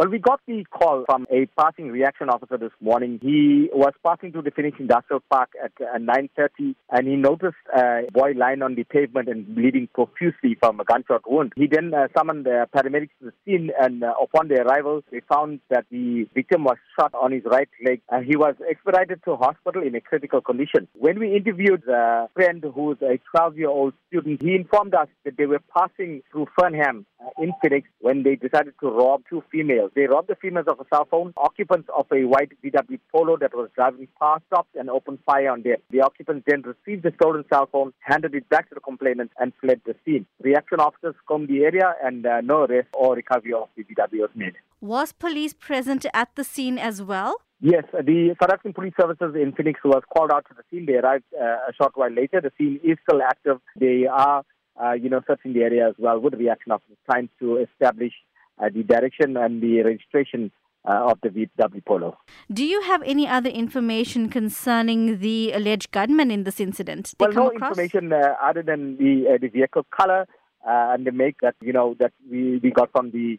Well, we got the call from a passing reaction officer this morning. He was passing through the Phoenix Industrial Park at uh, 9.30 and he noticed a boy lying on the pavement and bleeding profusely from a gunshot wound. He then uh, summoned the paramedics to the scene and uh, upon their arrival, they found that the victim was shot on his right leg. Uh, he was expedited to hospital in a critical condition. When we interviewed a friend who is a 12-year-old student, he informed us that they were passing through Fernham in Phoenix when they decided to rob two females. They robbed the females of a cell phone. Occupants of a white VW Polo that was driving past stopped and opened fire on them. The occupants then received the stolen cell phone, handed it back to the complainant, and fled the scene. Reaction officers combed the area and uh, no arrest or recovery of the VW was made. Was police present at the scene as well? Yes, the South African Police Services in Phoenix was called out to the scene. They arrived uh, a short while later. The scene is still active. They are uh, you know, searching the area as well with the reaction officers, trying to establish uh, the direction and the registration uh, of the VW Polo. Do you have any other information concerning the alleged gunman in this incident? well, no across? information uh, other than the uh, the vehicle color uh, and the make that you know that we, we got from the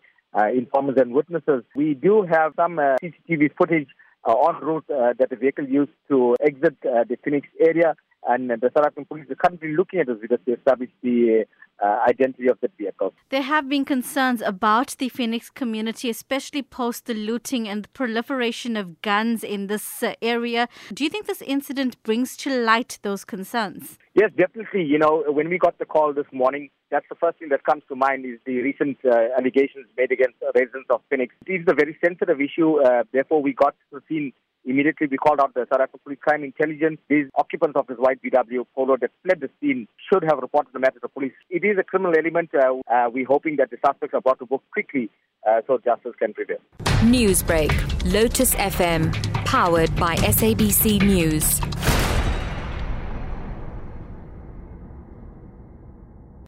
informers and witnesses. We do have some CCTV footage on route that the vehicle used to exit the Phoenix area and the South African police are currently looking at this because to establish the uh, identity of the vehicle. There have been concerns about the Phoenix community, especially post the looting and the proliferation of guns in this uh, area. Do you think this incident brings to light those concerns? Yes, definitely. You know, when we got the call this morning, that's the first thing that comes to mind is the recent uh, allegations made against residents of Phoenix. It is a very sensitive issue. Uh, therefore, we got to the scene Immediately, we called out the South African Police Crime Intelligence. These occupants of this white VW Polo that fled the scene should have reported the matter to police. It is a criminal element. Uh, uh, we're hoping that the suspects are brought to book quickly uh, so justice can prevail. Newsbreak, Lotus FM, powered by SABC News.